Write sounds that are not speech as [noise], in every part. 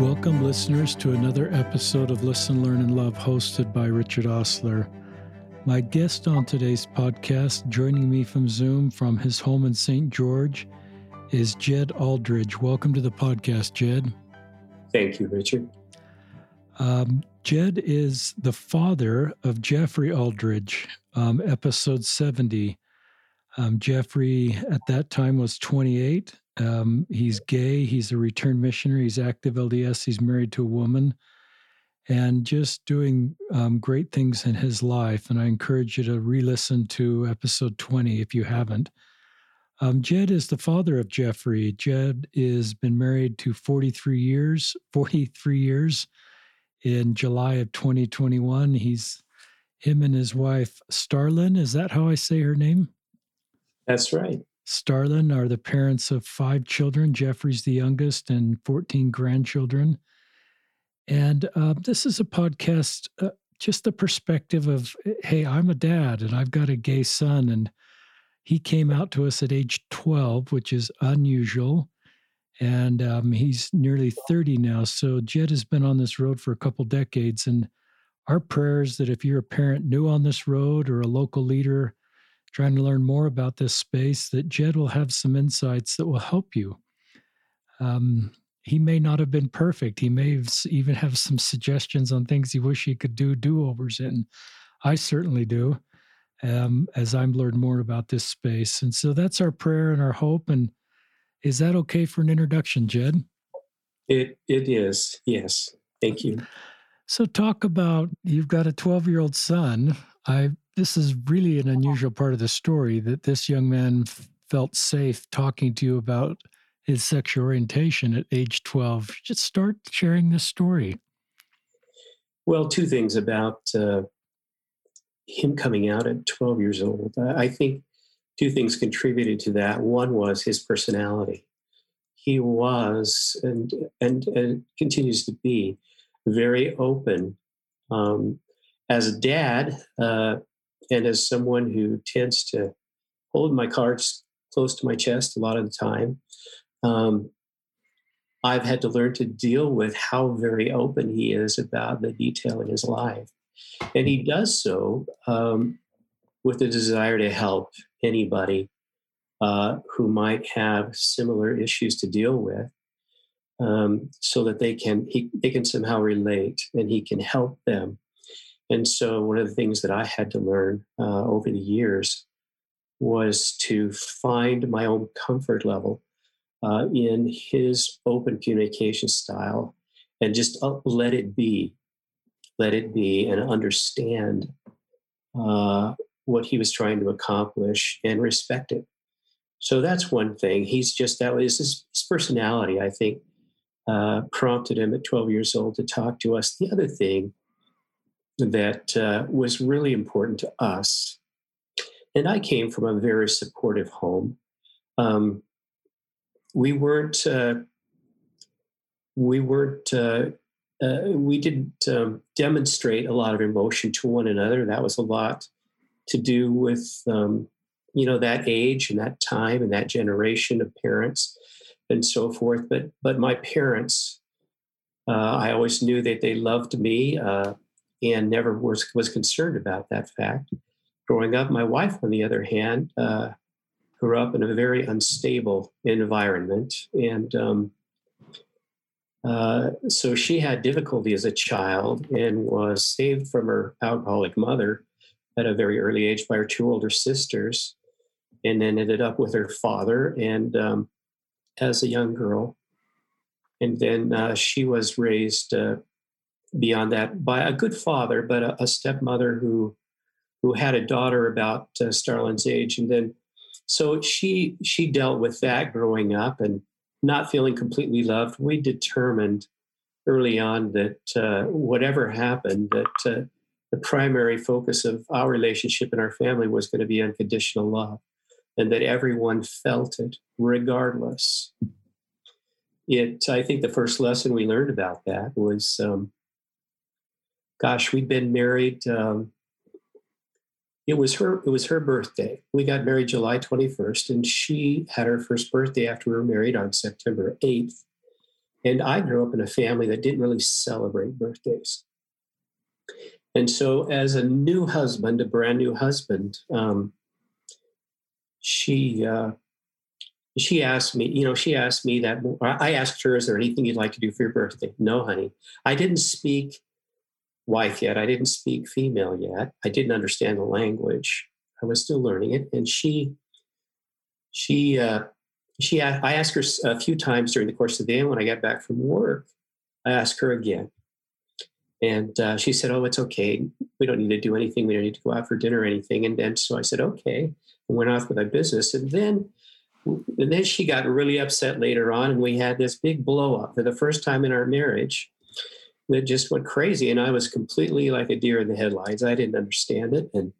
Welcome, listeners, to another episode of Listen, Learn, and Love, hosted by Richard Ostler. My guest on today's podcast, joining me from Zoom from his home in St. George, is Jed Aldridge. Welcome to the podcast, Jed. Thank you, Richard. Um, Jed is the father of Jeffrey Aldridge, um, episode 70. Um, Jeffrey at that time was 28. Um, he's gay. He's a returned missionary. He's active LDS. He's married to a woman and just doing um, great things in his life. And I encourage you to re listen to episode 20 if you haven't. Um, Jed is the father of Jeffrey. Jed has been married to 43 years, 43 years. In July of 2021, he's him and his wife Starlin. Is that how I say her name? That's right. Starlin are the parents of five children. Jeffrey's the youngest, and 14 grandchildren. And uh, this is a podcast, uh, just the perspective of, hey, I'm a dad and I've got a gay son. And he came out to us at age 12, which is unusual. And um, he's nearly 30 now. So Jed has been on this road for a couple decades. And our prayers that if you're a parent new on this road or a local leader, trying to learn more about this space, that Jed will have some insights that will help you. Um, he may not have been perfect. He may even have some suggestions on things he wish he could do do overs in. I certainly do, um, as I'm learned more about this space. And so that's our prayer and our hope. And is that okay for an introduction, Jed? It it is. Yes. Thank you. So talk about you've got a 12 year old son. I this is really an unusual part of the story that this young man f- felt safe talking to you about his sexual orientation at age 12. Just start sharing this story. Well, two things about uh, him coming out at 12 years old. I think two things contributed to that. One was his personality. He was and and, and continues to be very open. Um, as a dad, uh, and as someone who tends to hold my cards close to my chest a lot of the time, um, I've had to learn to deal with how very open he is about the detail in his life. And he does so um, with the desire to help anybody uh, who might have similar issues to deal with. Um, so that they can he, they can somehow relate and he can help them and so, one of the things that I had to learn uh, over the years was to find my own comfort level uh, in his open communication style and just uh, let it be, let it be, and understand uh, what he was trying to accomplish and respect it. So that's one thing. He's just that was his, his personality, I think, uh, prompted him at 12 years old to talk to us. The other thing that uh, was really important to us. And I came from a very supportive home. Um, we weren't, uh, we weren't, uh, uh we didn't um, demonstrate a lot of emotion to one another. That was a lot to do with, um, you know, that age and that time and that generation of parents and so forth. But, but my parents, uh, I always knew that they loved me. And never was, was concerned about that fact. Growing up, my wife, on the other hand, uh, grew up in a very unstable environment. And um, uh, so she had difficulty as a child and was saved from her alcoholic mother at a very early age by her two older sisters, and then ended up with her father and um, as a young girl. And then uh, she was raised uh, beyond that by a good father, but a, a stepmother who who had a daughter about uh, Starlin's age, and then so she she dealt with that growing up and not feeling completely loved. We determined early on that uh, whatever happened, that uh, the primary focus of our relationship and our family was going to be unconditional love, and that everyone felt it regardless. It, I think, the first lesson we learned about that was um, gosh, we'd been married. Um, it was her. It was her birthday. We got married July 21st, and she had her first birthday after we were married on September 8th. And I grew up in a family that didn't really celebrate birthdays. And so, as a new husband, a brand new husband, um, she uh, she asked me, you know, she asked me that. I asked her, "Is there anything you'd like to do for your birthday?" No, honey. I didn't speak wife yet. I didn't speak female yet. I didn't understand the language. I was still learning it, and she, she, uh, she. I asked her a few times during the course of the day. When I got back from work, I asked her again, and uh, she said, "Oh, it's okay. We don't need to do anything. We don't need to go out for dinner or anything." And then so I said, "Okay," and went off with my business. And then, and then she got really upset later on, and we had this big blow up for the first time in our marriage. That just went crazy, and I was completely like a deer in the headlights. I didn't understand it, and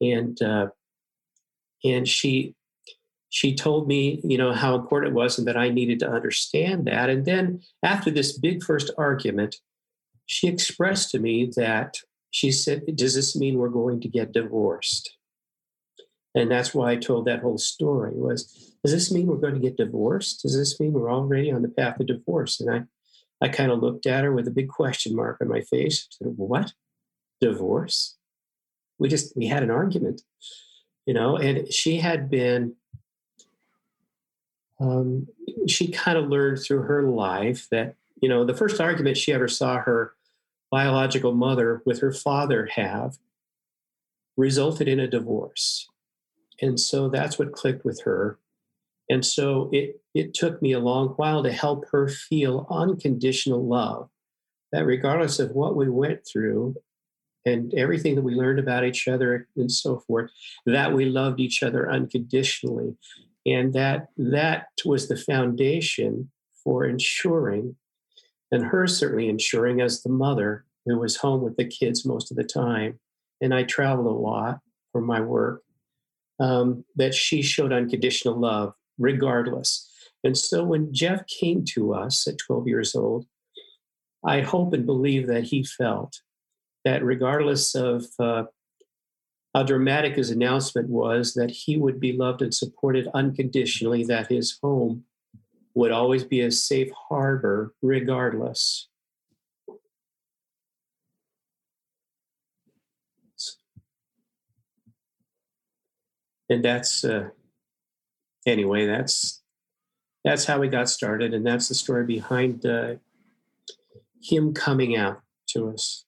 and uh, and she she told me, you know, how important it was, and that I needed to understand that. And then after this big first argument she expressed to me that she said, Does this mean we're going to get divorced? And that's why I told that whole story was, does this mean we're going to get divorced? Does this mean we're already on the path of divorce? And I, I kind of looked at her with a big question mark on my face. I said, what? Divorce? We just, we had an argument, you know, and she had been, um, she kind of learned through her life that you know, the first argument she ever saw her biological mother with her father have resulted in a divorce. And so that's what clicked with her. And so it, it took me a long while to help her feel unconditional love, that regardless of what we went through and everything that we learned about each other and so forth, that we loved each other unconditionally. And that that was the foundation for ensuring and her certainly ensuring as the mother who was home with the kids most of the time and i traveled a lot for my work um, that she showed unconditional love regardless and so when jeff came to us at 12 years old i hope and believe that he felt that regardless of uh, how dramatic his announcement was that he would be loved and supported unconditionally that his home would always be a safe harbor regardless. And that's uh, anyway. That's that's how we got started, and that's the story behind uh, him coming out to us.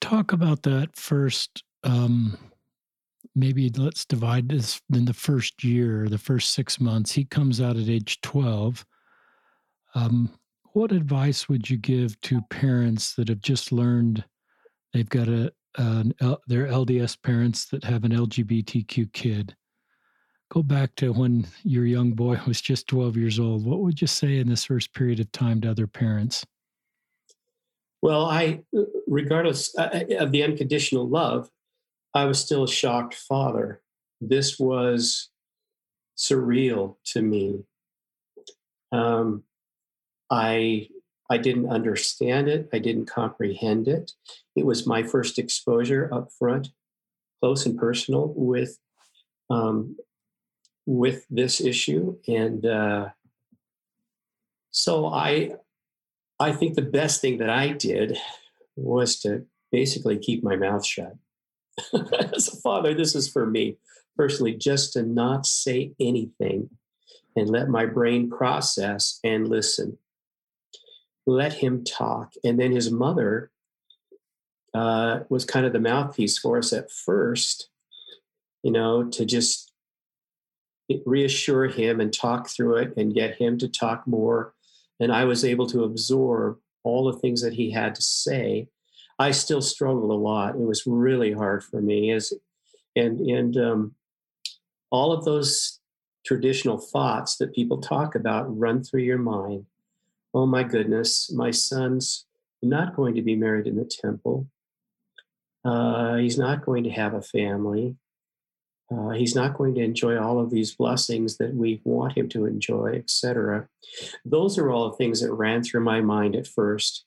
Talk about that first um, maybe let's divide this in the first year, the first six months. He comes out at age 12. Um, what advice would you give to parents that have just learned they've got a an, their LDS parents that have an LGBTQ kid? Go back to when your young boy [laughs] was just 12 years old. What would you say in this first period of time to other parents? Well, I, regardless uh, of the unconditional love, I was still a shocked father. This was surreal to me. Um, I I didn't understand it. I didn't comprehend it. It was my first exposure up front, close and personal with um, with this issue, and uh, so I I think the best thing that I did was to basically keep my mouth shut. [laughs] as a father, this is for me personally, just to not say anything and let my brain process and listen. Let him talk. And then his mother uh, was kind of the mouthpiece for us at first, you know, to just reassure him and talk through it and get him to talk more. And I was able to absorb all the things that he had to say I still struggled a lot. It was really hard for me as and and um, all of those traditional thoughts that people talk about run through your mind. Oh my goodness, my son's not going to be married in the temple. Uh, he's not going to have a family. Uh, he's not going to enjoy all of these blessings that we want him to enjoy, etc. Those are all the things that ran through my mind at first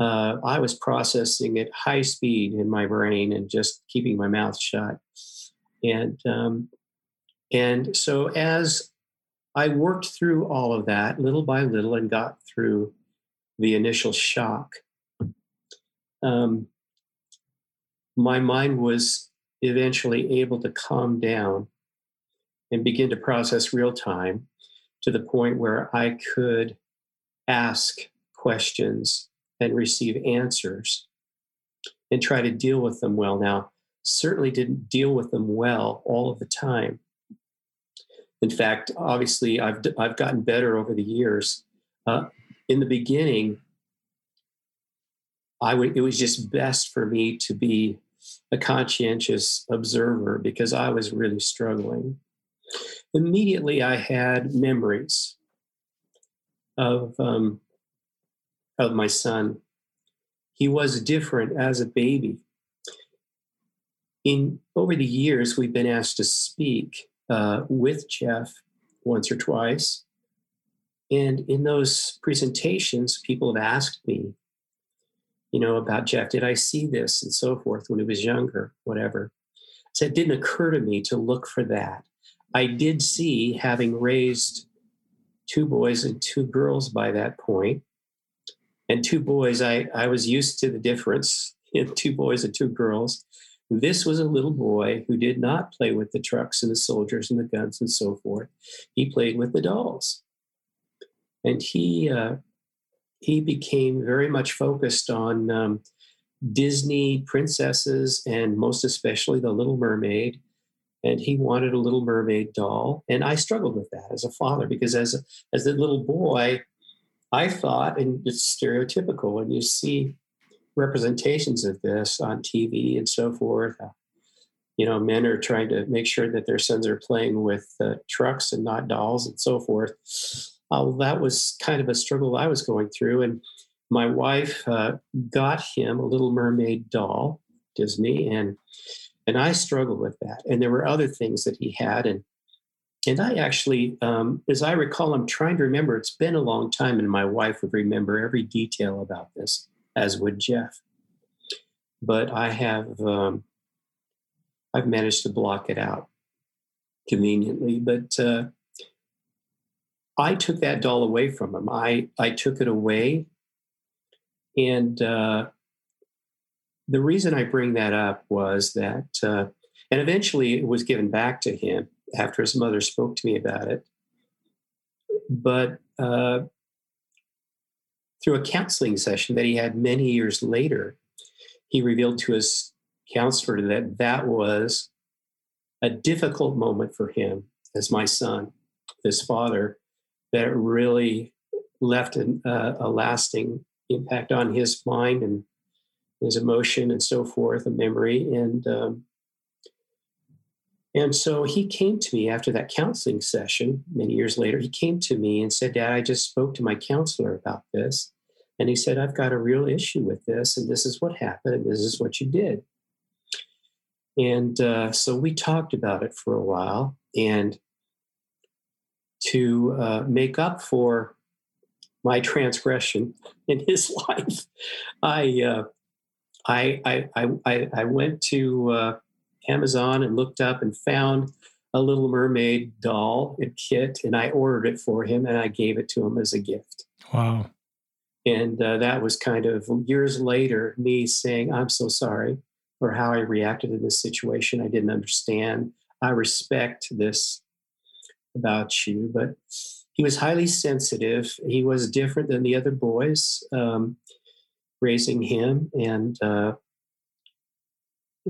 uh, I was processing at high speed in my brain and just keeping my mouth shut. And um, and so as I worked through all of that little by little and got through the initial shock. Um, my mind was eventually able to calm down and begin to process real time to the point where I could ask questions and receive answers and try to deal with them well. Now, certainly didn't deal with them well all of the time. In fact, obviously, I've, I've gotten better over the years. Uh, in the beginning, I would, it was just best for me to be a conscientious observer because I was really struggling. Immediately, I had memories of um, of my son. He was different as a baby. In over the years, we've been asked to speak uh, with Jeff once or twice, and in those presentations, people have asked me, you know, about Jeff. Did I see this and so forth when he was younger? Whatever. So it didn't occur to me to look for that. I did see, having raised two boys and two girls by that point, and two boys, I, I was used to the difference [laughs] in two boys and two girls. This was a little boy who did not play with the trucks and the soldiers and the guns and so forth. He played with the dolls. And he, uh, he became very much focused on um, Disney princesses and most especially The Little Mermaid. And he wanted a Little Mermaid doll. And I struggled with that as a father because as a, as a little boy, I thought, and it's stereotypical when you see representations of this on TV and so forth. Uh, you know, men are trying to make sure that their sons are playing with uh, trucks and not dolls and so forth. Uh, that was kind of a struggle I was going through. And my wife uh, got him a Little Mermaid doll, Disney, and and I struggled with that. And there were other things that he had, and and I actually, um, as I recall, I'm trying to remember. It's been a long time, and my wife would remember every detail about this, as would Jeff. But I have, um, I've managed to block it out conveniently. But uh, I took that doll away from him. I I took it away, and uh, the reason I bring that up was that, uh, and eventually it was given back to him after his mother spoke to me about it. But uh, through a counseling session that he had many years later, he revealed to his counselor that that was a difficult moment for him as my son, his father, that really left an, uh, a lasting impact on his mind and his emotion and so forth, a memory. And um, and so he came to me after that counseling session many years later. He came to me and said, Dad, I just spoke to my counselor about this. And he said, I've got a real issue with this, and this is what happened, and this is what you did. And uh, so we talked about it for a while. And to uh, make up for my transgression [laughs] in his [laughs] life, I, uh, I, I, I, I, went to uh, Amazon and looked up and found a Little Mermaid doll and kit, and I ordered it for him and I gave it to him as a gift. Wow. And uh, that was kind of years later me saying, I'm so sorry for how I reacted in this situation. I didn't understand. I respect this about you, but he was highly sensitive. He was different than the other boys um, raising him. And uh,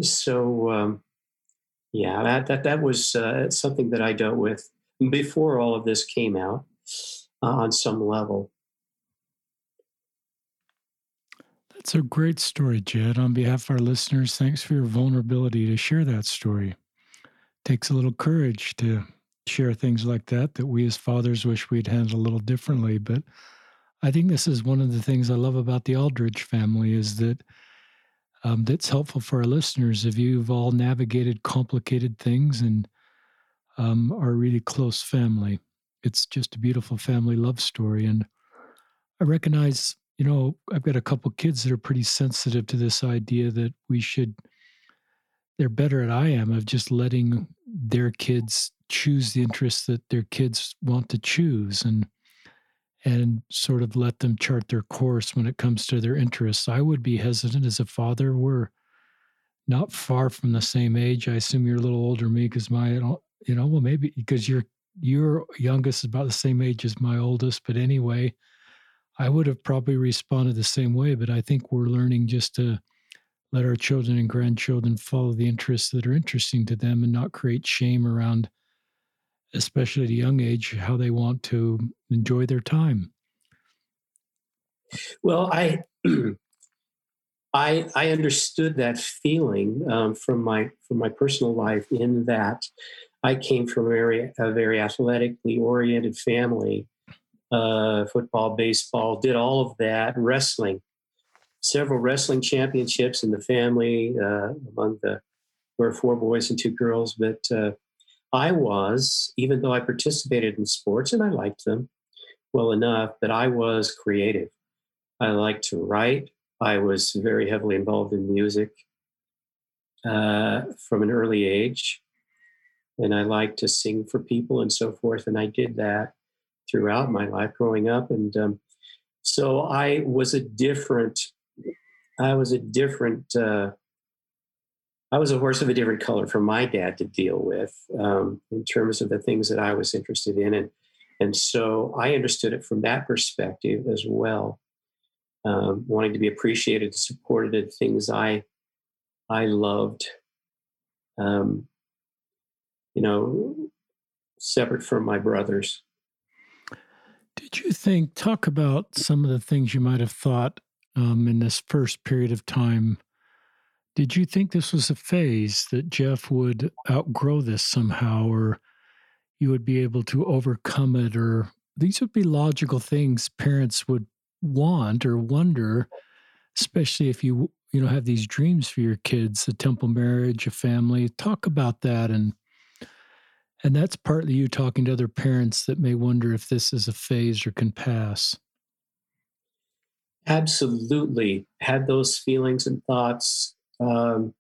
so, um, yeah, that that that was uh, something that I dealt with before all of this came out uh, on some level. That's a great story, Jed. On behalf of our listeners, thanks for your vulnerability to share that story. It takes a little courage to share things like that that we as fathers wish we'd handled a little differently. But I think this is one of the things I love about the Aldridge family is that um, that's helpful for our listeners if you've all navigated complicated things and um, are really close family. It's just a beautiful family love story. And I recognize, you know, I've got a couple kids that are pretty sensitive to this idea that we should they're better at I am of just letting their kids choose the interests that their kids want to choose and and sort of let them chart their course when it comes to their interests. I would be hesitant as a father. We're not far from the same age. I assume you're a little older than me because my, you know, well, maybe because your your youngest is about the same age as my oldest. But anyway, I would have probably responded the same way. But I think we're learning just to let our children and grandchildren follow the interests that are interesting to them and not create shame around, especially at a young age, how they want to enjoy their time. Well, I [clears throat] I, I understood that feeling um, from my from my personal life in that I came from a very, a very athletically oriented family, uh, football, baseball, did all of that, wrestling, several wrestling championships in the family. Uh, among the there were four boys and two girls, but uh, I was, even though I participated in sports and I liked them well enough, that I was creative. I liked to write. I was very heavily involved in music uh, from an early age. And I liked to sing for people and so forth. And I did that throughout my life growing up. And um, so I was a different, I was a different, uh, I was a horse of a different color for my dad to deal with um, in terms of the things that I was interested in. And, and so I understood it from that perspective as well um, wanting to be appreciated, supported in things I I loved. Um, you know, separate from my brothers. Did you think talk about some of the things you might have thought um, in this first period of time? Did you think this was a phase that Jeff would outgrow this somehow, or you would be able to overcome it, or these would be logical things parents would want or wonder, especially if you you know have these dreams for your kids, a temple marriage, a family. Talk about that and and that's partly you talking to other parents that may wonder if this is a phase or can pass. Absolutely, had those feelings and thoughts um,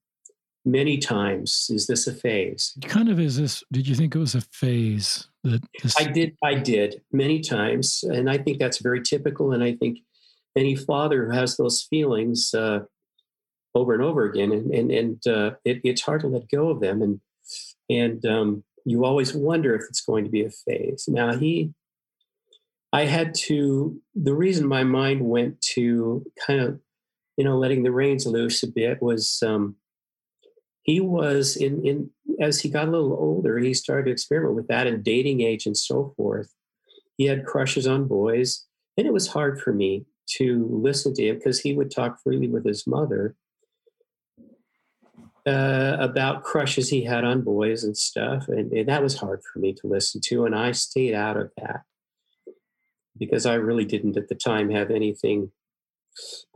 many times. Is this a phase? Kind of is this. Did you think it was a phase? That this... I did. I did many times, and I think that's very typical. And I think any father who has those feelings uh, over and over again, and and, and uh, it, it's hard to let go of them, and and um, you always wonder if it's going to be a phase. Now he, I had to. The reason my mind went to kind of, you know, letting the reins loose a bit was. Um, he was in in as he got a little older, he started to experiment with that and dating age and so forth. He had crushes on boys, and it was hard for me to listen to him because he would talk freely with his mother uh, about crushes he had on boys and stuff, and, and that was hard for me to listen to, and I stayed out of that because I really didn't at the time have anything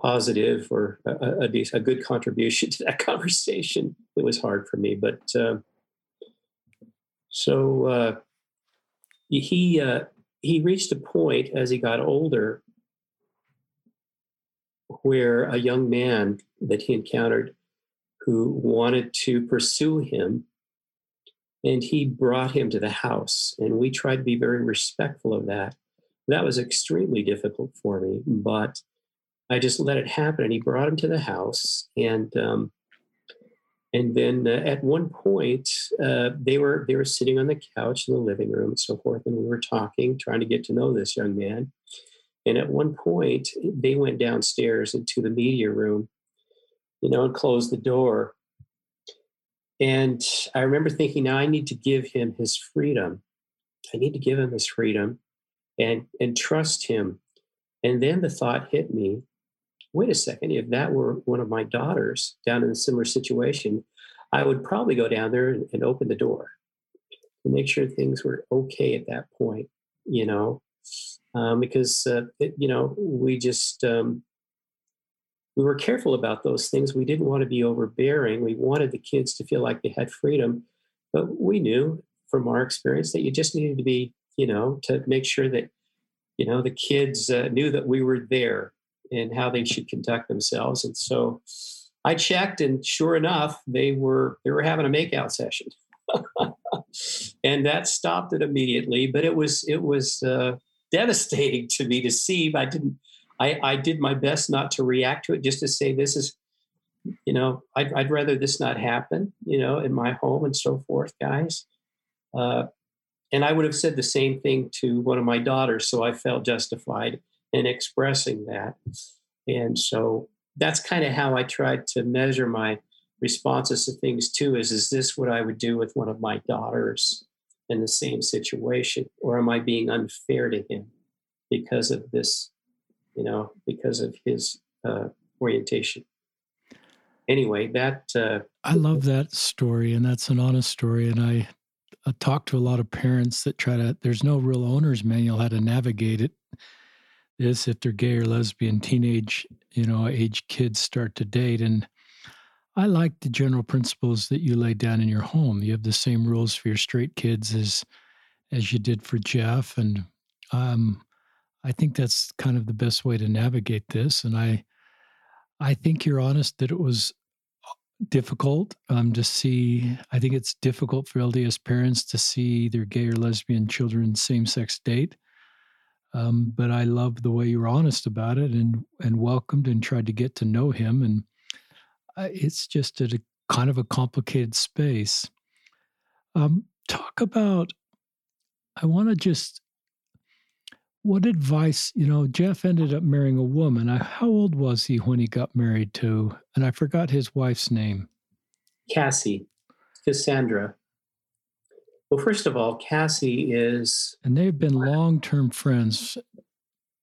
positive or a, a, a, good contribution [laughs] to that conversation. It was hard for me, but uh, so uh, he uh, he reached a point as he got older where a young man that he encountered who wanted to pursue him and he brought him to the house and we tried to be very respectful of that that was extremely difficult for me but I just let it happen. And he brought him to the house, and um, and then uh, at one point uh, they were they were sitting on the couch in the living room and so forth, and we were talking, trying to get to know this young man. And at one point, they went downstairs into the media room, you know, and closed the door. And I remember thinking, now I need to give him his freedom. I need to give him his freedom and and trust him. And then the thought hit me wait a second, if that were one of my daughters down in a similar situation, I would probably go down there and, and open the door to make sure things were okay at that point, you know, um, because, uh, it, you know, we just, um, we were careful about those things. We didn't want to be overbearing. We wanted the kids to feel like they had freedom, but we knew from our experience that you just needed to be, you know, to make sure that, you know, the kids uh, knew that we were there and how they should conduct themselves. And so I checked, and sure enough, they were they were having a makeout session, [laughs] and that stopped it immediately. But it was it was uh, devastating to me to see. I didn't. I, I did my best not to react to it, just to say this is, you know, I'd, I'd rather this not happen, you know, in my home and so forth, guys. Uh, and I would have said the same thing to one of my daughters, so I felt justified in expressing that. And so that's kind of how I tried to measure my responses to things too is is this what I would do with one of my daughters in the same situation or am I being unfair to him because of this you know because of his uh, orientation anyway that uh, I love that story and that's an honest story and I, I talk to a lot of parents that try to there's no real owner's manual how to navigate it this if they're gay or lesbian teenage you know age kids start to date. And i like the general principles that you lay down in your home. You have the same rules for your straight kids as as you did for jeff. And um, i think that's kind of the best way to navigate this. And i i think you're honest that it was difficult um, to see i think it's difficult for lds parents to see their gay or lesbian children same-sex date um, but I love the way you were honest about it and and welcomed and tried to get to know him. And uh, it's just a, a kind of a complicated space. Um, talk about. I want to just. What advice, you know, Jeff ended up marrying a woman. I, how old was he when he got married to, and I forgot his wife's name? Cassie, Cassandra. Well, first of all, Cassie is. And they've been long term friends.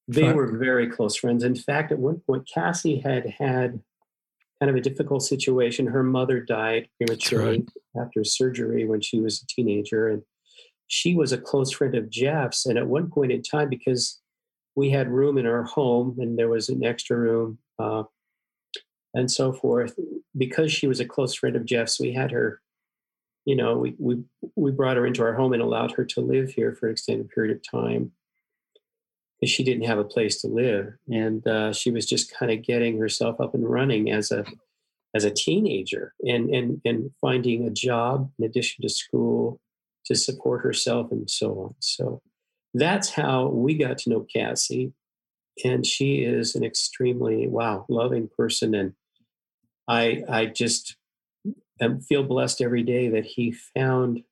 They were very close friends. In fact, at one point, Cassie had had kind of a difficult situation. Her mother died prematurely right. after surgery when she was a teenager. And she was a close friend of Jeff's. And at one point in time, because we had room in our home and there was an extra room uh, and so forth, because she was a close friend of Jeff's, we had her you know, we, we, we brought her into our home and allowed her to live here for an extended period of time because she didn't have a place to live. And uh, she was just kind of getting herself up and running as a, as a teenager and, and, and finding a job in addition to school to support herself and so on. So that's how we got to know Cassie. And she is an extremely, wow, loving person. And I, I just and feel blessed every day that he found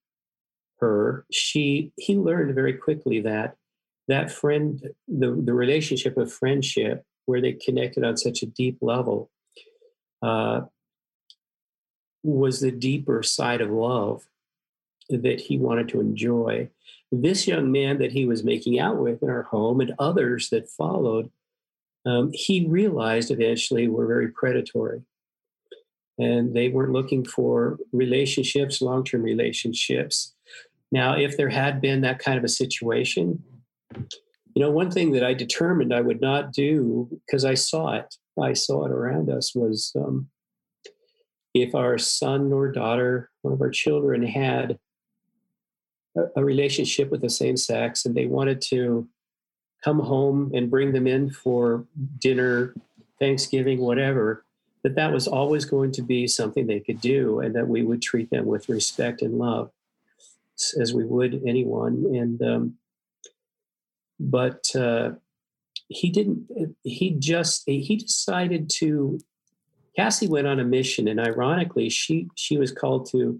her. She he learned very quickly that that friend, the, the relationship of friendship, where they connected on such a deep level, uh, was the deeper side of love that he wanted to enjoy. This young man that he was making out with in our home and others that followed, um, he realized eventually were very predatory and they weren't looking for relationships, long term relationships. Now, if there had been that kind of a situation, you know, one thing that I determined I would not do because I saw it, I saw it around us was um, if our son or daughter, one of our children had a, a relationship with the same sex and they wanted to come home and bring them in for dinner, Thanksgiving, whatever, that that was always going to be something they could do and that we would treat them with respect and love as we would anyone. And um, but uh, he didn't he just he decided to cassie went on a mission and ironically she she was called to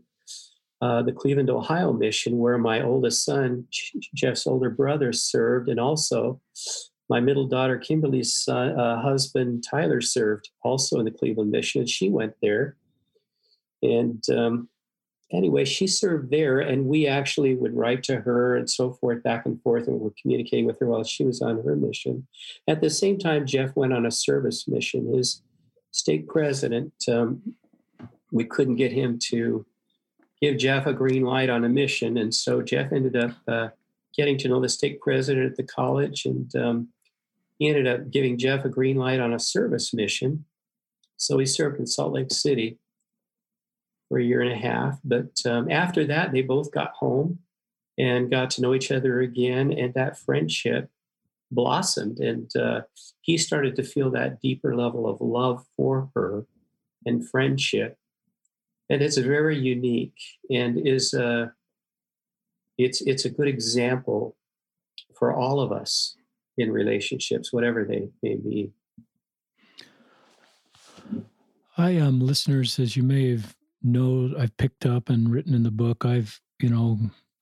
uh, the cleveland ohio mission where my oldest son jeff's older brother served and also my middle daughter Kimberly's son, uh, husband Tyler served also in the Cleveland mission, and she went there. And um, anyway, she served there, and we actually would write to her and so forth, back and forth, and we're communicating with her while she was on her mission. At the same time, Jeff went on a service mission. His stake president, um, we couldn't get him to give Jeff a green light on a mission, and so Jeff ended up uh, getting to know the stake president at the college and. Um, he ended up giving Jeff a green light on a service mission. So he served in Salt Lake City for a year and a half. But um, after that, they both got home and got to know each other again, and that friendship blossomed. And uh, he started to feel that deeper level of love for her. and friendship. And it's very unique and is a, it's, it's a good example for all of us in relationships, whatever they may be. Hi, um, listeners, as you may have know, I've picked up and written in the book, I've, you know,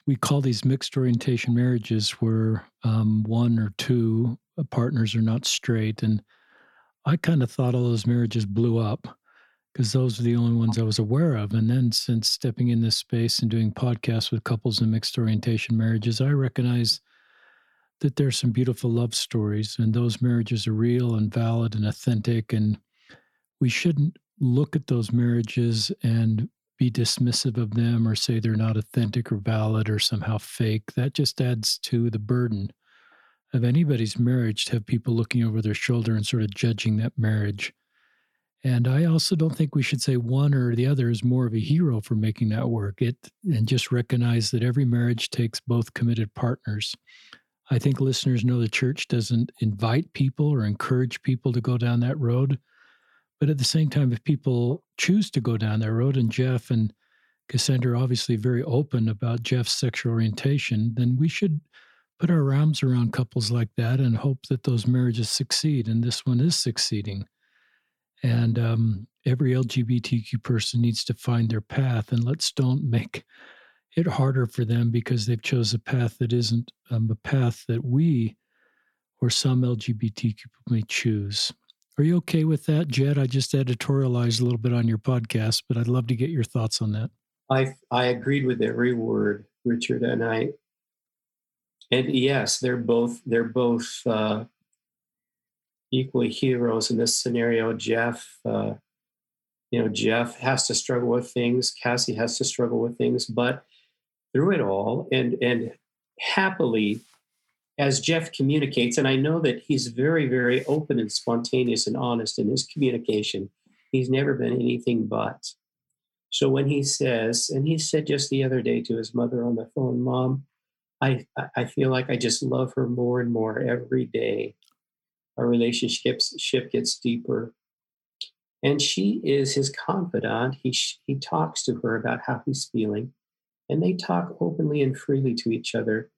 we call these mixed orientation marriages where um, one or two partners are not straight. And I kind of thought all those marriages blew up because those are the only ones I was aware of. And then since stepping in this space and doing podcasts with couples in mixed orientation marriages, I recognize that there's some beautiful love stories and those marriages are real and valid and authentic. And we shouldn't look at those marriages and be dismissive of them or say they're not authentic or valid or somehow fake. That just adds to the burden of anybody's marriage to have people looking over their shoulder and sort of judging that marriage. And I also don't think we should say one or the other is more of a hero for making that work. It and just recognize that every marriage takes both committed partners. I think listeners know the church doesn't invite people or encourage people to go down that road. But at the same time, if people choose to go down that road, and Jeff and Cassandra are obviously very open about Jeff's sexual orientation, then we should put our arms around couples like that and hope that those marriages succeed. And this one is succeeding. And um, every LGBTQ person needs to find their path. And let's don't make it harder for them because they've chose a path that isn't um, a path that we or some LGBTQ may choose. Are you okay with that, Jed? I just editorialized a little bit on your podcast, but I'd love to get your thoughts on that. I I agreed with every word, Richard, and I and yes, they're both they're both uh, equally heroes in this scenario. Jeff, uh, you know, Jeff has to struggle with things. Cassie has to struggle with things, but through it all, and and happily, as Jeff communicates, and I know that he's very very open and spontaneous and honest in his communication. He's never been anything but. So when he says, and he said just the other day to his mother on the phone, "Mom." I, I feel like I just love her more and more every day. Our relationship ship gets deeper. And she is his confidant. He, he talks to her about how he's feeling, and they talk openly and freely to each other.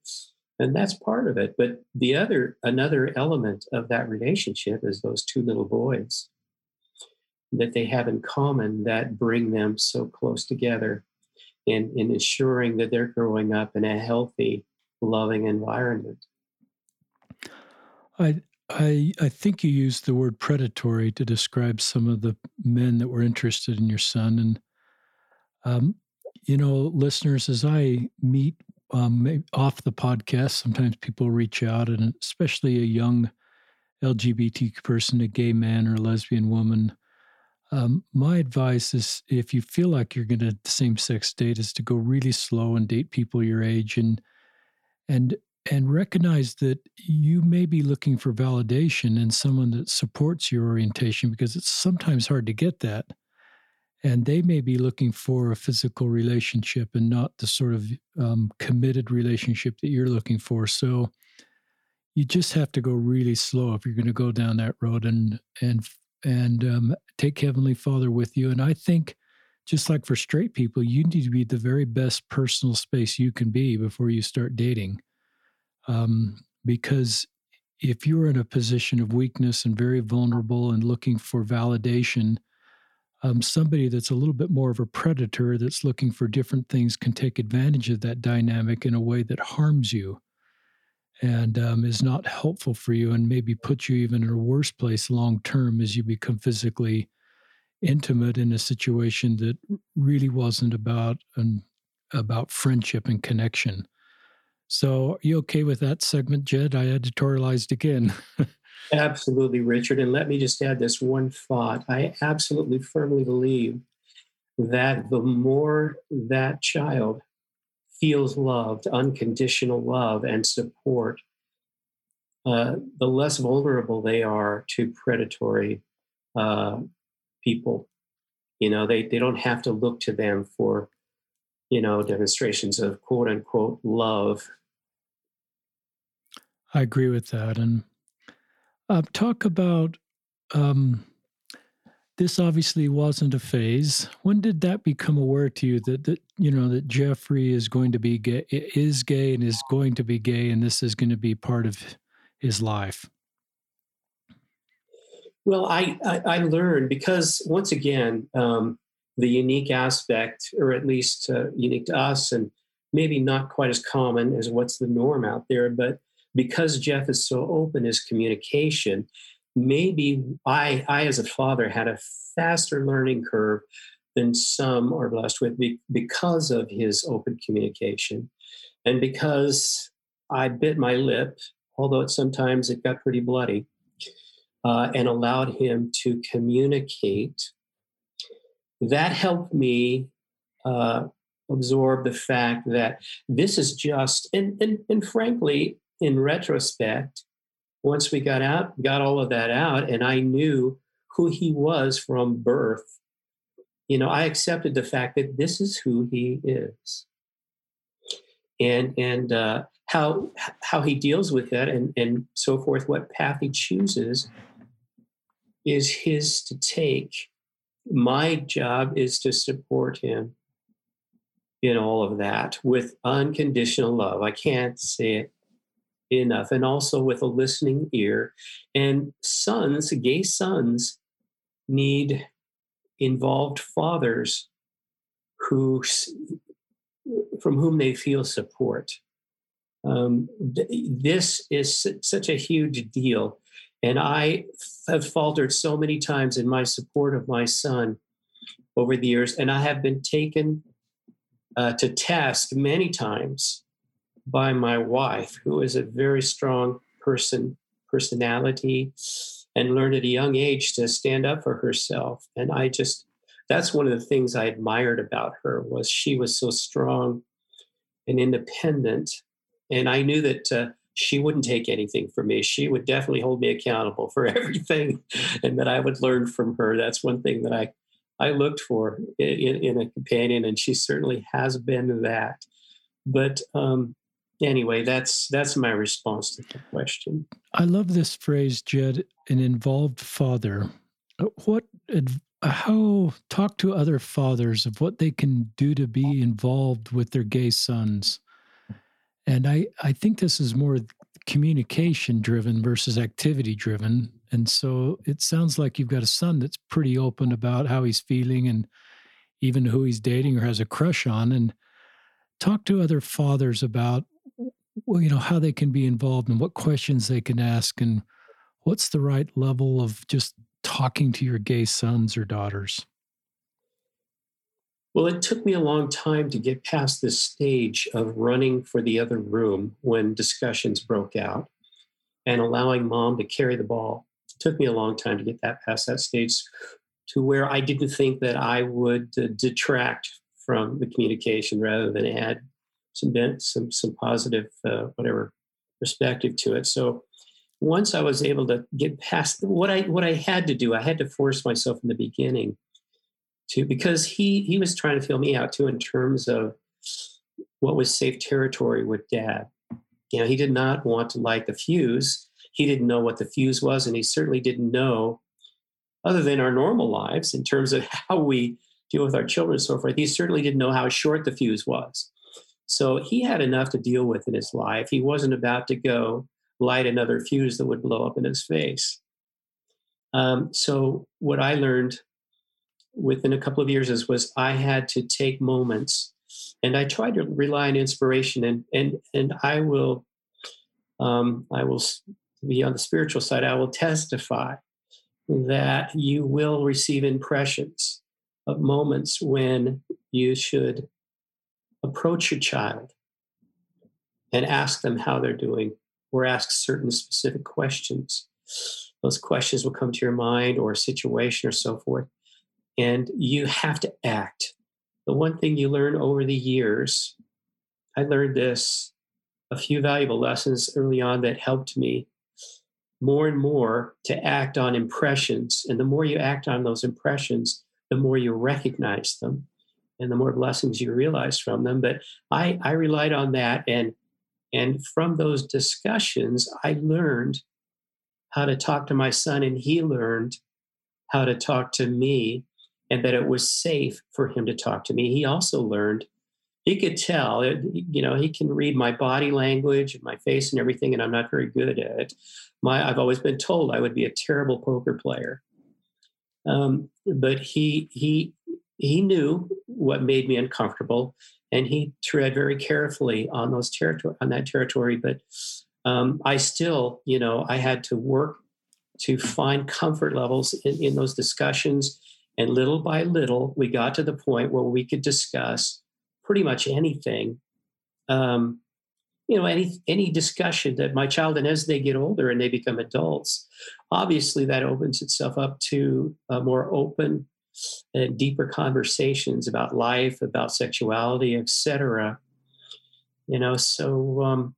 And that's part of it. But the other, another element of that relationship is those two little boys that they have in common that bring them so close together in, in ensuring that they're growing up in a healthy, loving environment. I I I think you used the word predatory to describe some of the men that were interested in your son, and um, you know, listeners, as I meet um, off the podcast, sometimes people reach out, and especially a young LGBT person, a gay man or a lesbian woman, um, my advice is if you feel like you're going to same sex date, is to go really slow and date people your age and and and recognize that you may be looking for validation in someone that supports your orientation because it's sometimes hard to get that and they may be looking for a physical relationship and not the sort of um, committed relationship that you're looking for so you just have to go really slow if you're going to go down that road and and and um, take Heavenly Father with you. And I think, just like for straight people, you need to be the very best personal space you can be before you start dating. Um, because if you're in a position of weakness and very vulnerable and looking for validation, um, somebody that's a little bit more of a predator that's looking for different things can take advantage of that dynamic in a way that harms you and um, is not helpful for you and maybe put you even in a worse place long term as you become physically intimate in a situation that really wasn't about an, about friendship and connection. So, are you okay with that segment, Jed? I editorialized again. [laughs] absolutely, Richard. And let me just add this one thought. I absolutely firmly believe that the more that child feels loved, unconditional love and support, uh, the less vulnerable they are to predatory uh, people. You know, they, they don't have to look to them for, you know, demonstrations of quote unquote love. I agree with that. And uh, talk about um, this obviously wasn't a phase. When did that become aware to you that that you know that Jeffrey is going to be gay, is gay, and is going to be gay, and this is going to be part of his life? Well, I I, I learned because once again, um, the unique aspect, or at least uh, unique to us, and maybe not quite as common as what's the norm out there, but because Jeff is so open, his communication, maybe I, I as a father had a faster learning curve than some are blessed with because of his open communication and because I bit my lip, although it, sometimes it got pretty bloody, uh, and allowed him to communicate. That helped me uh, absorb the fact that this is just, and, and, and frankly, in retrospect, once we got out, got all of that out, and I knew who he was from birth, you know, I accepted the fact that this is who he is. And and uh, how how he deals with that and, and so forth, what path he chooses is his to take. My job is to support him in all of that with unconditional love. I can't say it enough and also with a listening ear and sons gay sons need involved fathers who from whom they feel support um, this is such a huge deal and i have faltered so many times in my support of my son over the years and i have been taken uh, to task many times by my wife, who is a very strong person, personality, and learned at a young age to stand up for herself. And I just, that's one of the things I admired about her was she was so strong and independent. And I knew that uh, she wouldn't take anything from me. She would definitely hold me accountable for [laughs] everything, and that I would learn from her. That's one thing that I I looked for in, in a companion, and she certainly has been that. But um, anyway, that's that's my response to the question. I love this phrase, Jed. An involved father. What? How talk to other fathers of what they can do to be involved with their gay sons. And I, I think this is more communication driven versus activity driven. And so it sounds like you've got a son that's pretty open about how he's feeling and even who he's dating or has a crush on. And talk to other fathers about well, you know, how they can be involved and what questions they can ask and what's the right level of just talking to your gay sons or daughters? Well, it took me a long time to get past this stage of running for the other room when discussions broke out and allowing mom to carry the ball. It took me a long time to get that past that stage to where I didn't think that I would uh, detract from the communication rather than add some some some positive uh, whatever perspective to it. So once I was able to get past what I what I had to do, I had to force myself in the beginning to because he he was trying to feel me out too in terms of what was safe territory with dad. You know, he did not want to light the fuse. He didn't know what the fuse was, and he certainly didn't know, other than our normal lives, in terms of [laughs] how we deal with our children and so forth. He certainly didn't know how short the fuse was. So he had enough to deal with in his life. He wasn't about to go light another fuse that would blow up in his face. Um, so what I learned within a couple of years is was I had to take moments, and I tried to rely on inspiration, and and and I will, um, I will be on the spiritual side. I will testify that you will receive impressions of moments when you should approach your child and ask them how they're doing or ask certain specific questions. Those questions will come to your mind or a situation or so forth. And you have to act. The one thing you learn over the years, I learned this, a few valuable lessons early on that helped me more and more to act on impressions. And the more you act on those impressions, the more you recognize them and the more blessings you realize from them. But I, I relied on that. And, and from those discussions, I learned how to talk to my son, and he learned how to talk to me and that it was safe for him to talk to me. He also learned he could tell, you know, he can read my body language, my face, and everything, and I'm not very good at it. My, I've always been told I would be a terrible poker player, um, but he he he knew what made me uncomfortable, and he tread very carefully on those territory on that territory. But um, I still, you know, I had to work to find comfort levels in, in those discussions, and little by little, we got to the point where we could discuss pretty much anything. Um, you know, any any discussion that my child, and as they get older and they become adults, obviously that opens itself up to a more open and deeper conversations about life, about sexuality, etc. You know, so um,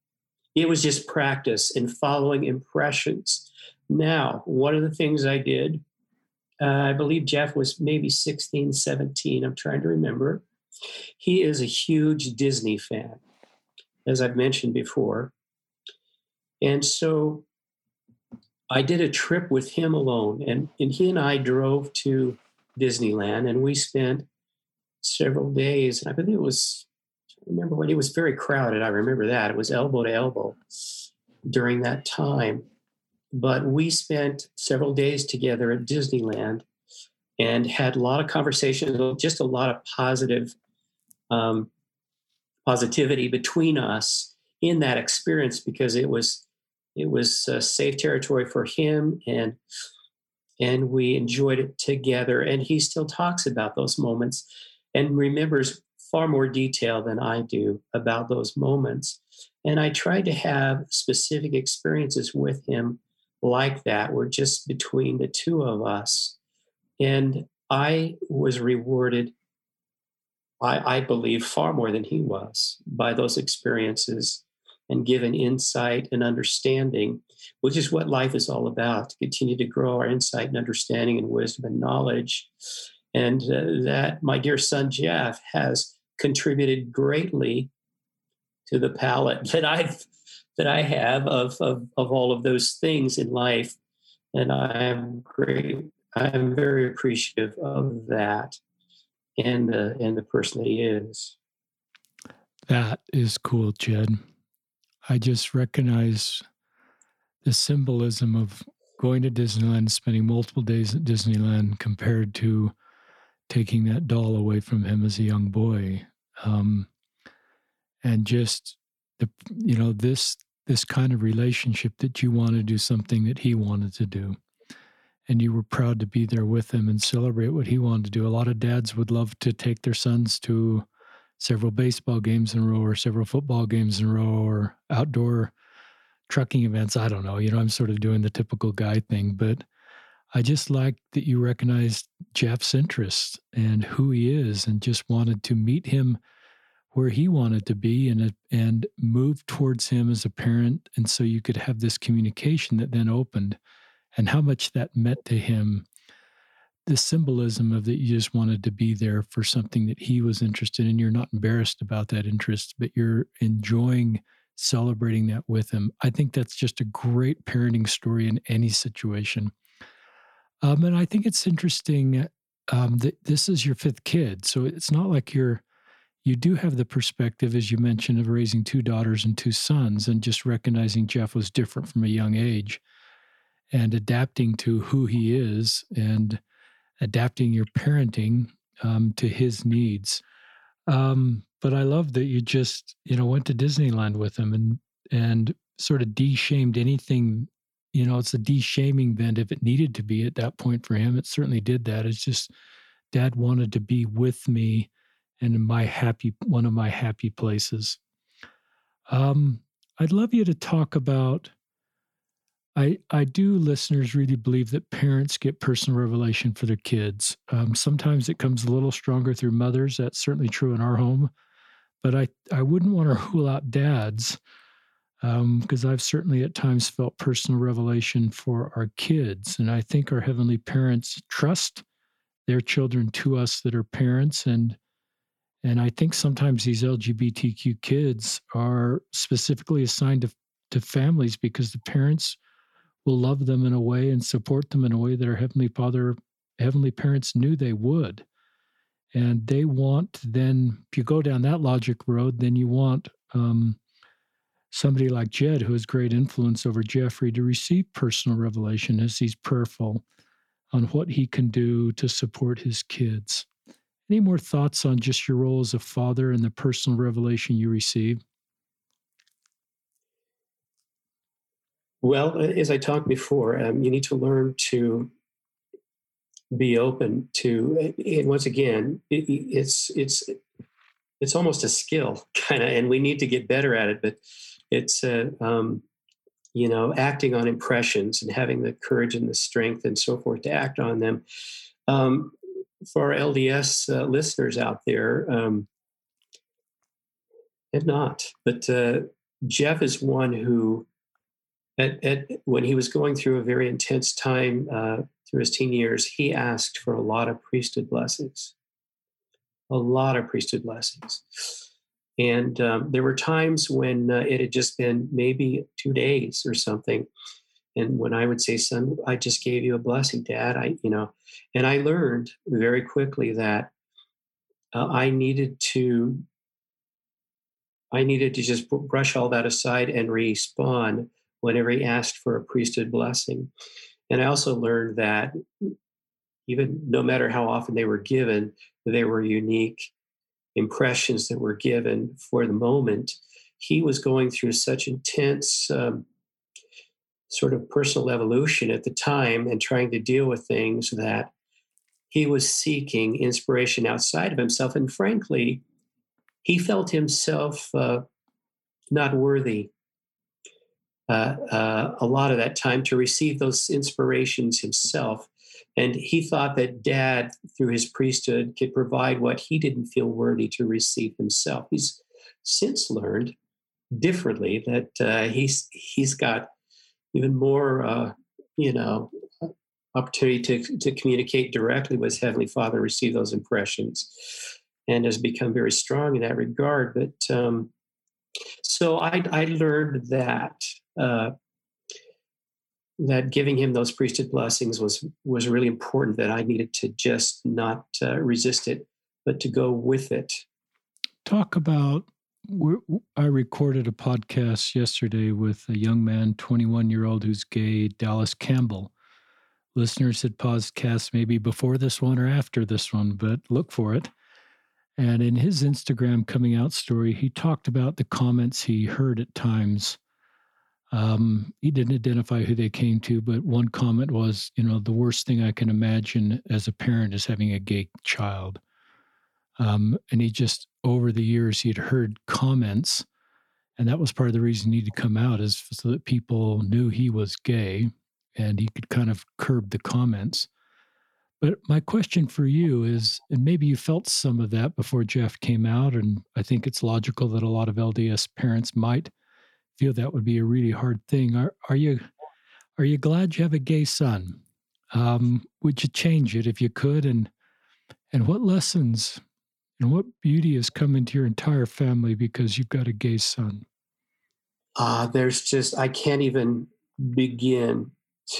it was just practice in following impressions. Now, one of the things I did, uh, I believe Jeff was maybe 16, 17. I'm trying to remember. He is a huge Disney fan, as I've mentioned before. And so I did a trip with him alone, and, and he and I drove to Disneyland, and we spent several days. And I believe it was, I remember when it was very crowded. I remember that. It was elbow to elbow during that time. But we spent several days together at Disneyland and had a lot of conversations, just a lot of positive um, positivity between us in that experience because it was it was a safe territory for him and and we enjoyed it together. And he still talks about those moments and remembers far more detail than I do about those moments. And I tried to have specific experiences with him like that were just between the two of us and I was rewarded I, I believe, far more than he was by those experiences and given insight and understanding, which is what life is all about to continue to grow our insight and understanding and wisdom and knowledge. And uh, that my dear son Jeff has contributed greatly to the palette [laughs] that I've that I have of, of, of all of those things in life. And I am great. I'm very appreciative of that and the and the person that he is. That is cool, Jed. I just recognize the symbolism of going to Disneyland, spending multiple days at Disneyland, compared to taking that doll away from him as a young boy, um, and just the you know this this kind of relationship that you want to do something that he wanted to do and you were proud to be there with him and celebrate what he wanted to do. A lot of dads would love to take their sons to several baseball games in a row or several football games in a row or outdoor trucking events. I don't know. You know, I'm sort of doing the typical guy thing, but I just like that you recognized Jeff's interest and who he is and just wanted to meet him where he wanted to be and and move towards him as a parent. And so you could have this communication that then opened and how much that meant to him the symbolism of that you just wanted to be there for something that he was interested in. You're not embarrassed about that interest but you're enjoying celebrating that with him. I think that's just a great parenting story in any situation. Um, and i think it's interesting um, that this is your fifth kid. So it's not like you're you do have the perspective as you mentioned of raising two daughters and two sons and just recognizing jeff was different from a young age and adapting to who he is and adapting your parenting um, to his needs. Um, but I love that you just you know went to Disneyland with him and and sort of de-shamed anything. You know, it's a de-shaming bend if it needed to be at that point for him. It certainly did that. It's just Dad wanted to be with me and my happy one of my happy places. Um, I'd love you to talk about I, I do, listeners, really believe that parents get personal revelation for their kids. Um, sometimes it comes a little stronger through mothers. That's certainly true in our home. But I, I wouldn't want to rule out dads because um, I've certainly at times felt personal revelation for our kids. And I think our heavenly parents trust their children to us that are parents. And, and I think sometimes these LGBTQ kids are specifically assigned to, to families because the parents – will love them in a way and support them in a way that our Heavenly Father heavenly parents knew they would. And they want then, if you go down that logic road, then you want um, somebody like Jed, who has great influence over Jeffrey, to receive personal revelation as he's prayerful on what he can do to support his kids. Any more thoughts on just your role as a father and the personal revelation you receive? Well, as I talked before, um, you need to learn to be open to. And once again, it, it's it's it's almost a skill, [laughs] kind of, and we need to get better at it. But it's uh, um, you know acting on impressions and having the courage and the strength and so forth to act on them. Um, for our LDS uh, listeners out there, um, and not, but uh, Jeff is one who, at, at, when he was going through a very intense time uh, through his teen years, he asked for a lot of priesthood blessings, a lot of priesthood blessings. And um, there were times when uh, it had just been maybe two days or something. And when I would say, son, I just gave you a blessing, dad, I, you know, and I learned very quickly that uh, I needed to, I needed to just brush all that aside and respond whenever he asked for a priesthood blessing. And I also learned that even no matter how often they were given, they were unique impressions that were given for the moment. He was going through such intense um, sort of personal evolution at the time and trying to deal with things that he was seeking inspiration outside of himself. And frankly, he felt himself uh, not worthy uh, uh, a lot of that time to receive those inspirations himself. And he thought that dad, through his priesthood, could provide what he didn't feel worthy to receive himself. He's since learned differently that uh, he's he's got even more, uh, you know, opportunity to, to communicate directly with Heavenly Father, receive those impressions, and has become very strong in that regard. But um, so I, I learned that uh, that giving him those priesthood blessings was was really important. That I needed to just not uh, resist it, but to go with it. Talk about. I recorded a podcast yesterday with a young man, 21 year old, who's gay, Dallas Campbell. Listeners had podcasts maybe before this one or after this one, but look for it. And in his Instagram coming out story, he talked about the comments he heard at times um, he didn't identify who they came to, but one comment was, you know, the worst thing I can imagine as a parent is having a gay child. Um, and he just, over the years, he had heard comments, and that was part of the reason he needed to come out, is so that people knew he was gay and he could kind of curb the comments. But my question for you is, and maybe you felt some of that before Jeff came out, and I think it's logical that a lot of LDS parents might feel that would be a really hard thing. Are are you are you glad you have a gay son? Um, would you change it if you could? And and what lessons and what beauty has come into your entire family because you've got a gay son? Uh, there's just I can't even begin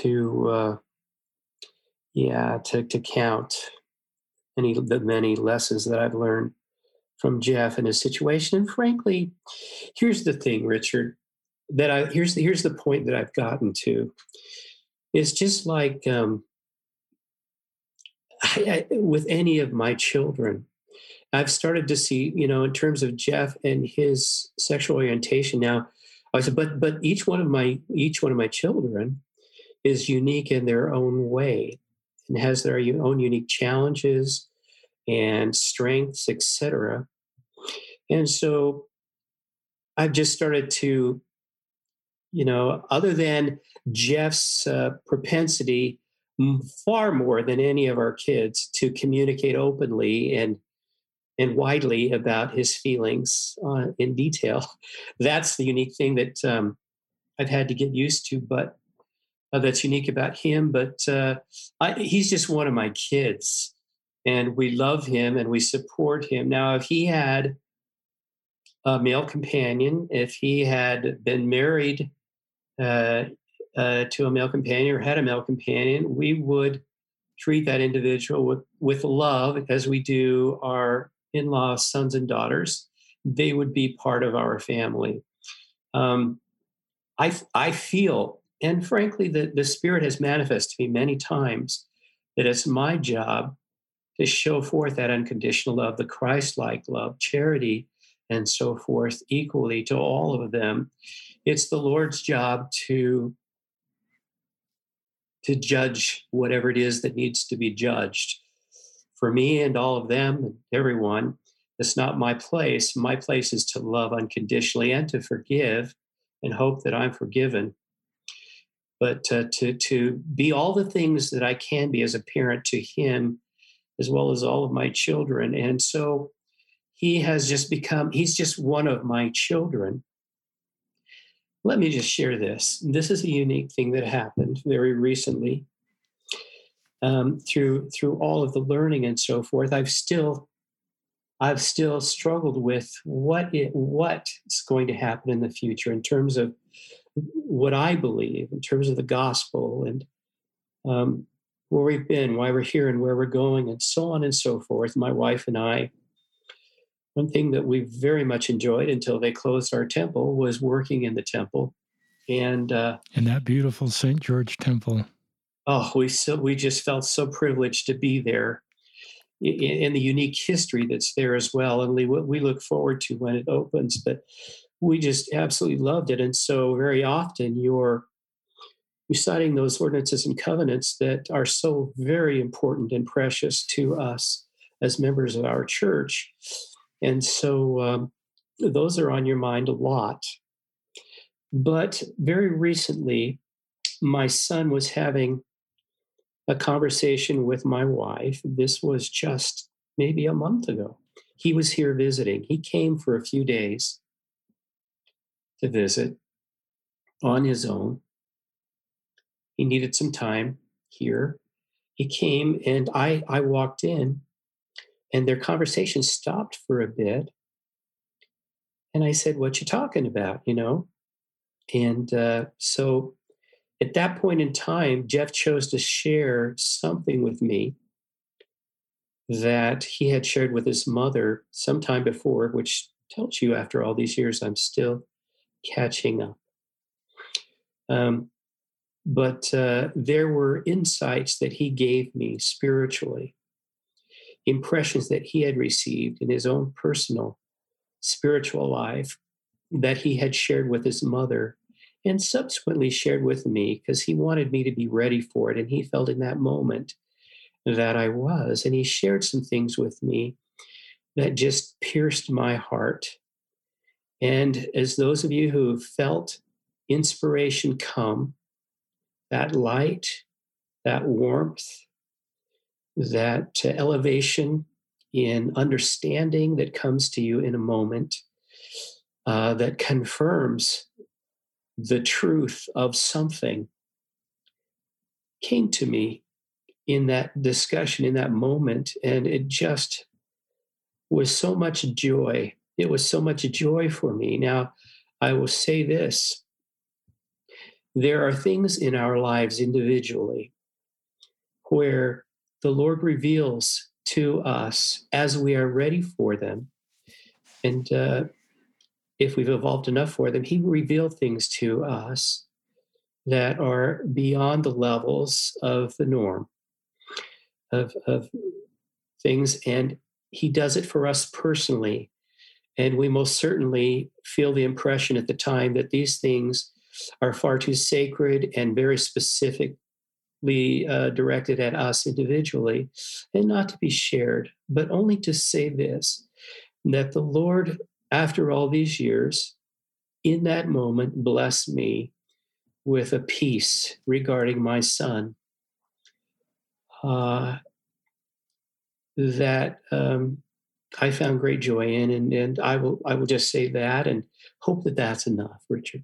to uh, yeah to to count any the many lessons that I've learned from Jeff and his situation. And frankly, here's the thing, Richard that I here's the, here's the point that I've gotten to. It's just like um, I, I, with any of my children, I've started to see, you know, in terms of Jeff and his sexual orientation. Now, I said, but but each one of my each one of my children is unique in their own way and has their own unique challenges and strengths, etc. And so I've just started to you know, other than Jeff's uh, propensity, far more than any of our kids, to communicate openly and and widely about his feelings uh, in detail. [laughs] That's the unique thing that um, I've had to get used to, but uh, that's unique about him. But uh, I, he's just one of my kids, and we love him and we support him. Now, if he had a male companion, if he had been married uh, uh, to a male companion or had a male companion, we would treat that individual with, with love as we do our in laws, sons, and daughters, they would be part of our family. Um, I, I feel, and frankly, the, the Spirit has manifested to me many times that it's my job to show forth that unconditional love, the Christ like love, charity, and so forth, equally to all of them. It's the Lord's job to to judge whatever it is that needs to be judged. For me and all of them everyone, it's not my place. My place is to love unconditionally and to forgive and hope that I'm forgiven. But to, to be all the things that I can be as a parent to him, as well as all of my children. And so he has just become, he's just one of my children. Let me just share this. This is a unique thing that happened very recently. Um, through through all of the learning and so forth, I've still I've still struggled with what it, what's going to happen in the future in terms of what I believe, in terms of the gospel and um, where we've been, why we're here, and where we're going, and so on and so forth. My wife and I. One thing that we very much enjoyed until they closed our temple was working in the temple, and uh, in that beautiful St. George Temple. Oh, we so we just felt so privileged to be there and the unique history that's there as well. And we, we look forward to when it opens. But we just absolutely loved it. And so very often you're reciting those ordinances and covenants that are so very important and precious to us as members of our church. And so um, those are on your mind a lot. But very recently, my son was having a conversation with my wife. This was just maybe a month ago. He was here visiting. He came for a few days to visit on his own. He needed some time here. He came and I, I walked in and their conversation stopped for a bit. And I said, What you talking about? You know? And uh, so at that point in time, Jeff chose to share something with me that he had shared with his mother sometime before, which tells you after all these years, I'm still catching up. Um, but uh, there were insights that he gave me spiritually, impressions that he had received in his own personal spiritual life that he had shared with his mother and subsequently shared with me because he wanted me to be ready for it. And he felt in that moment that I was. And he shared some things with me that just pierced my heart. And as those of you who have felt inspiration come, that light, that warmth, that elevation in understanding that comes to you in a moment uh, that confirms the truth of something came to me in that discussion, in that moment. And it just was so much joy. It was so much joy for me. Now, I will say this there are things in our lives individually where the Lord reveals to us as we are ready for them. And uh, if we've evolved enough for them, he will reveal things to us that are beyond the levels of the norm of, of things. And he does it for us personally. And we most certainly feel the impression at the time that these things are far too sacred and very specifically uh, directed at us individually and not to be shared, but only to say this that the Lord after all these years, in that moment, bless me with a peace regarding my son uh, that um, I found great joy in, and, and I will I will just say that and hope that that's enough, Richard.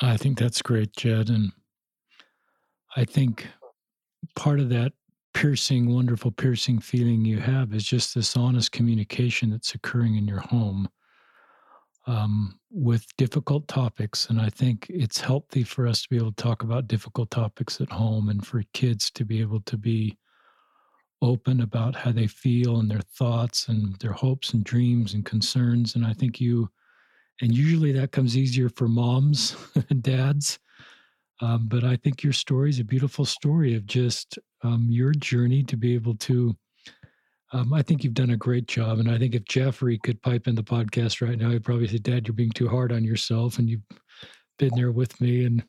I think that's great, Jed, and I think part of that piercing, wonderful, piercing feeling you have is just this honest communication that's occurring in your home um, with difficult topics. And I think it's healthy for us to be able to talk about difficult topics at home and for kids to be able to be open about how they feel and their thoughts and their hopes and dreams and concerns. And I think you, and usually that comes easier for moms [laughs] and dads. Um, but I think your story is a beautiful story of just um, your journey to be able to. Um, I think you've done a great job. And I think if Jeffrey could pipe in the podcast right now, he'd probably say, Dad, you're being too hard on yourself. And you've been there with me. And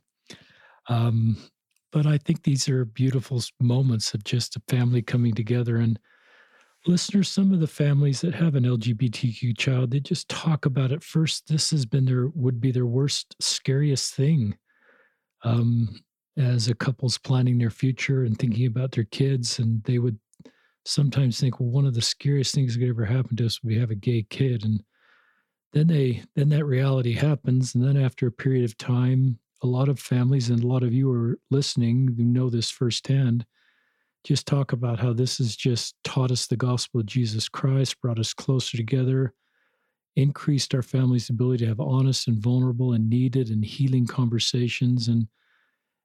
um, but I think these are beautiful moments of just a family coming together. And listeners, some of the families that have an LGBTQ child, they just talk about it first. This has been their would be their worst, scariest thing. Um, as a couple's planning their future and thinking about their kids, and they would sometimes think, well, one of the scariest things that could ever happen to us would be have a gay kid. And then they then that reality happens. And then after a period of time, a lot of families and a lot of you are listening who know this firsthand just talk about how this has just taught us the gospel of Jesus Christ, brought us closer together, increased our family's ability to have honest and vulnerable and needed and healing conversations, and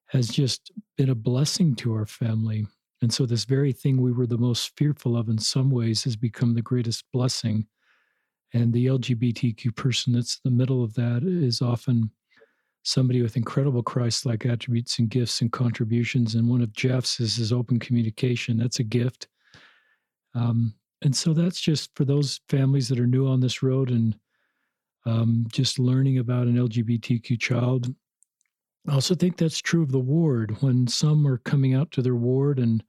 has just been a blessing to our family. And so, this very thing we were the most fearful of in some ways has become the greatest blessing. And the LGBTQ person that's in the middle of that is often somebody with incredible Christ like attributes and gifts and contributions. And one of Jeff's is his open communication. That's a gift. Um, and so that's just for those families that are new on this road and um, just learning about an LGBTQ child. I also think that's true of the ward when some are coming out to their ward and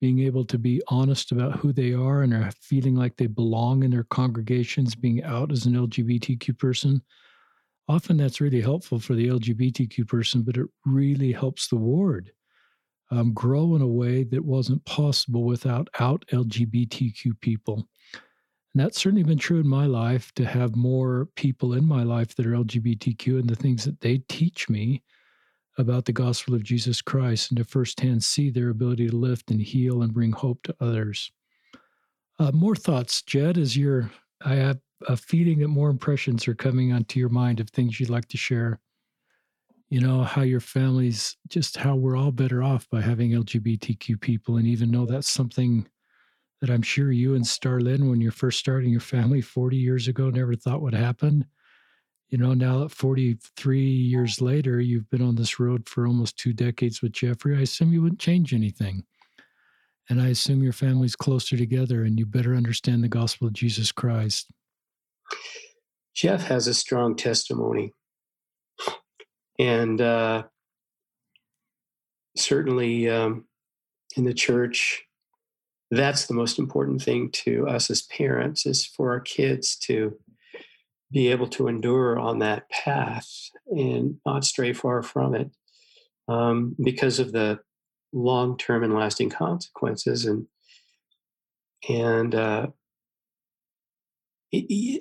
being able to be honest about who they are and are feeling like they belong in their congregations, being out as an LGBTQ person often that's really helpful for the LGBTQ person, but it really helps the ward um, grow in a way that wasn't possible without out LGBTQ people. And that's certainly been true in my life to have more people in my life that are LGBTQ and the things that they teach me about the gospel of Jesus Christ and to firsthand see their ability to lift and heal and bring hope to others. Uh, more thoughts, Jed, as you're, I have a feeling that more impressions are coming onto your mind of things you'd like to share. You know, how your family's just how we're all better off by having LGBTQ people. And even though that's something that I'm sure you and Starlin, when you're first starting your family 40 years ago, never thought would happen. You know, now at 43 years later, you've been on this road for almost two decades with Jeffrey. I assume you wouldn't change anything. And I assume your family's closer together and you better understand the gospel of Jesus Christ. Jeff has a strong testimony. And uh, certainly um, in the church, that's the most important thing to us as parents is for our kids to be able to endure on that path and not stray far from it um, because of the long-term and lasting consequences and and uh,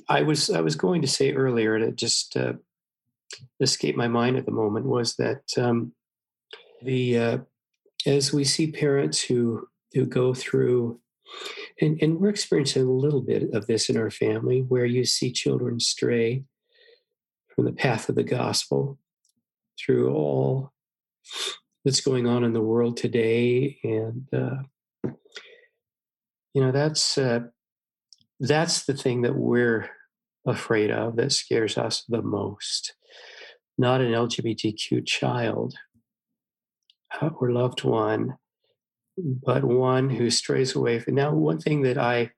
I was I was going to say earlier, and it just uh, escaped my mind at the moment, was that um, the uh, as we see parents who who go through, and and we're experiencing a little bit of this in our family, where you see children stray from the path of the gospel through all that's going on in the world today, and uh, you know that's uh, that's the thing that we're afraid of that scares us the most. Not an LGBTQ child uh, or loved one, but one who strays away from. Now, one thing that I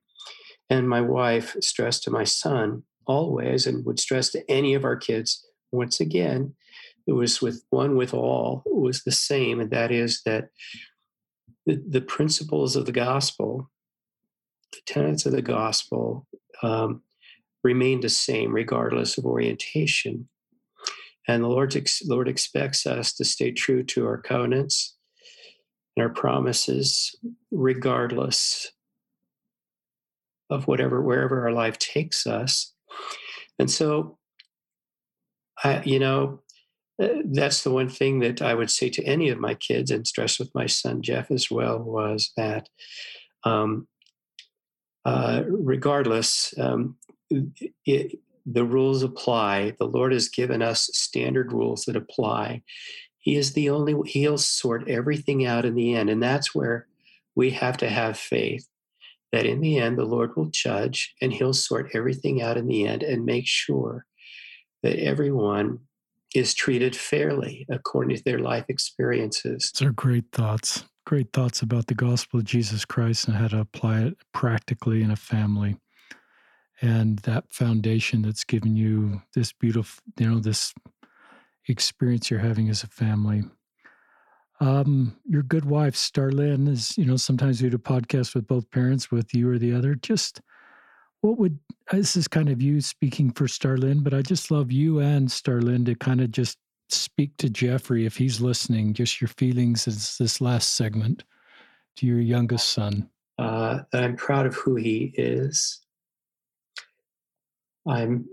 and my wife stress to my son always and would stress to any of our kids once again it was with one with all was the same and that is that the, the principles of the gospel the tenets of the gospel um, remain the same regardless of orientation. And the Lord, ex- Lord expects us to stay true to our covenants and our promises, regardless of whatever, wherever our life takes us. And so, I, you know, uh, that's the one thing that I would say to any of my kids and stress with my son Jeff as well was that um, uh, regardless, um, it, the rules apply. The Lord has given us standard rules that apply. He is the only, He'll sort everything out in the end. And that's where we have to have faith that in the end, the Lord will judge and he'll sort everything out in the end and make sure that everyone is treated fairly according to their life experiences. Those are great thoughts. Great thoughts about the gospel of Jesus Christ and how to apply it practically in a family. And that foundation that's given you this beautiful, you know, this experience you're having as a family. Um, your good wife, Starlin, is, you know, sometimes we do podcasts with both parents, with you or the other. Just what would, this is kind of you speaking for Starlin, but I just love you and Starlin to kind of just speak to Jeffrey if he's listening, just your feelings as this last segment to your youngest son. Uh, I'm proud of who he is. I'm,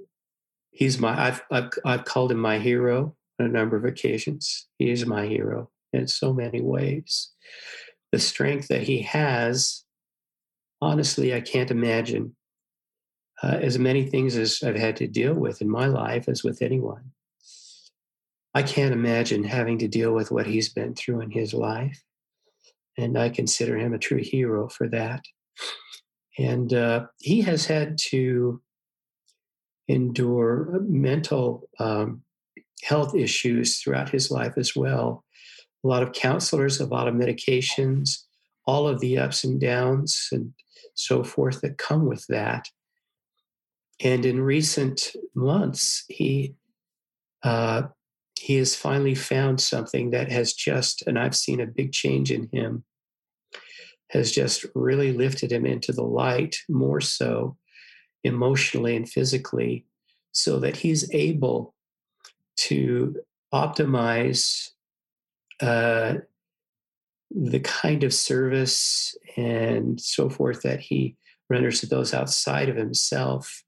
he's my, I've, I've, I've called him my hero on a number of occasions. He is my hero in so many ways. The strength that he has, honestly, I can't imagine uh, as many things as I've had to deal with in my life as with anyone. I can't imagine having to deal with what he's been through in his life. And I consider him a true hero for that. And uh, he has had to endure mental um, health issues throughout his life as well. A lot of counselors, a lot of medications, all of the ups and downs and so forth that come with that. And in recent months, he uh, he has finally found something that has just, and I've seen a big change in him, has just really lifted him into the light more so emotionally and physically, so that he's able to optimize uh, the kind of service and so forth that he renders to those outside of himself.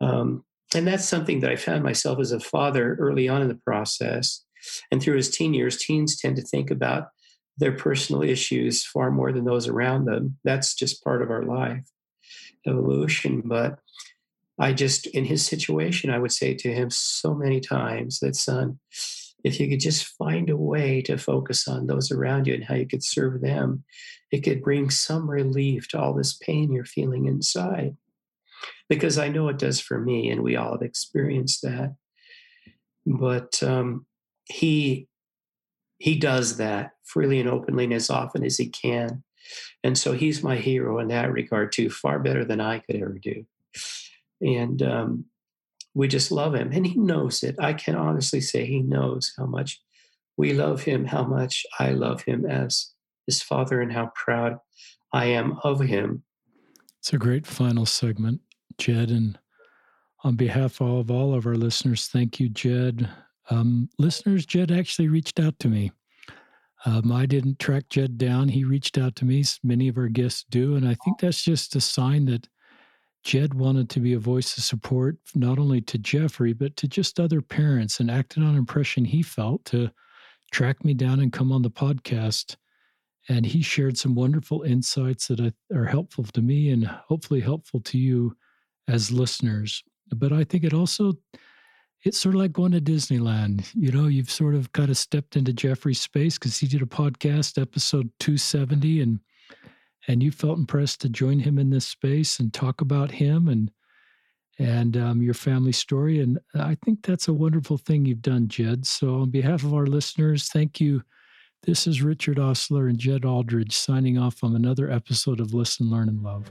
Um, and that's something that I found myself as a father early on in the process. And through his teen years, teens tend to think about their personal issues far more than those around them. That's just part of our life evolution. But I just, in his situation, I would say to him so many times that, son, if you could just find a way to focus on those around you and how you could serve them, it could bring some relief to all this pain you're feeling inside. Because I know it does for me, and we all have experienced that. But um, he he does that freely and openly and as often as he can. And so he's my hero in that regard too, far better than I could ever do and um, we just love him and he knows it i can honestly say he knows how much we love him how much i love him as his father and how proud i am of him it's a great final segment jed and on behalf of all of our listeners thank you jed um, listeners jed actually reached out to me um, I didn't track Jed down. He reached out to me. Many of our guests do. And I think that's just a sign that Jed wanted to be a voice of support, not only to Jeffrey, but to just other parents and acted on impression he felt to track me down and come on the podcast. And he shared some wonderful insights that are helpful to me and hopefully helpful to you as listeners. But I think it also, it's sort of like going to Disneyland. You know, you've sort of kind of stepped into Jeffrey's space because he did a podcast, episode 270, and and you felt impressed to join him in this space and talk about him and and um, your family story. And I think that's a wonderful thing you've done, Jed. So, on behalf of our listeners, thank you. This is Richard Ostler and Jed Aldridge signing off on another episode of Listen, Learn, and Love.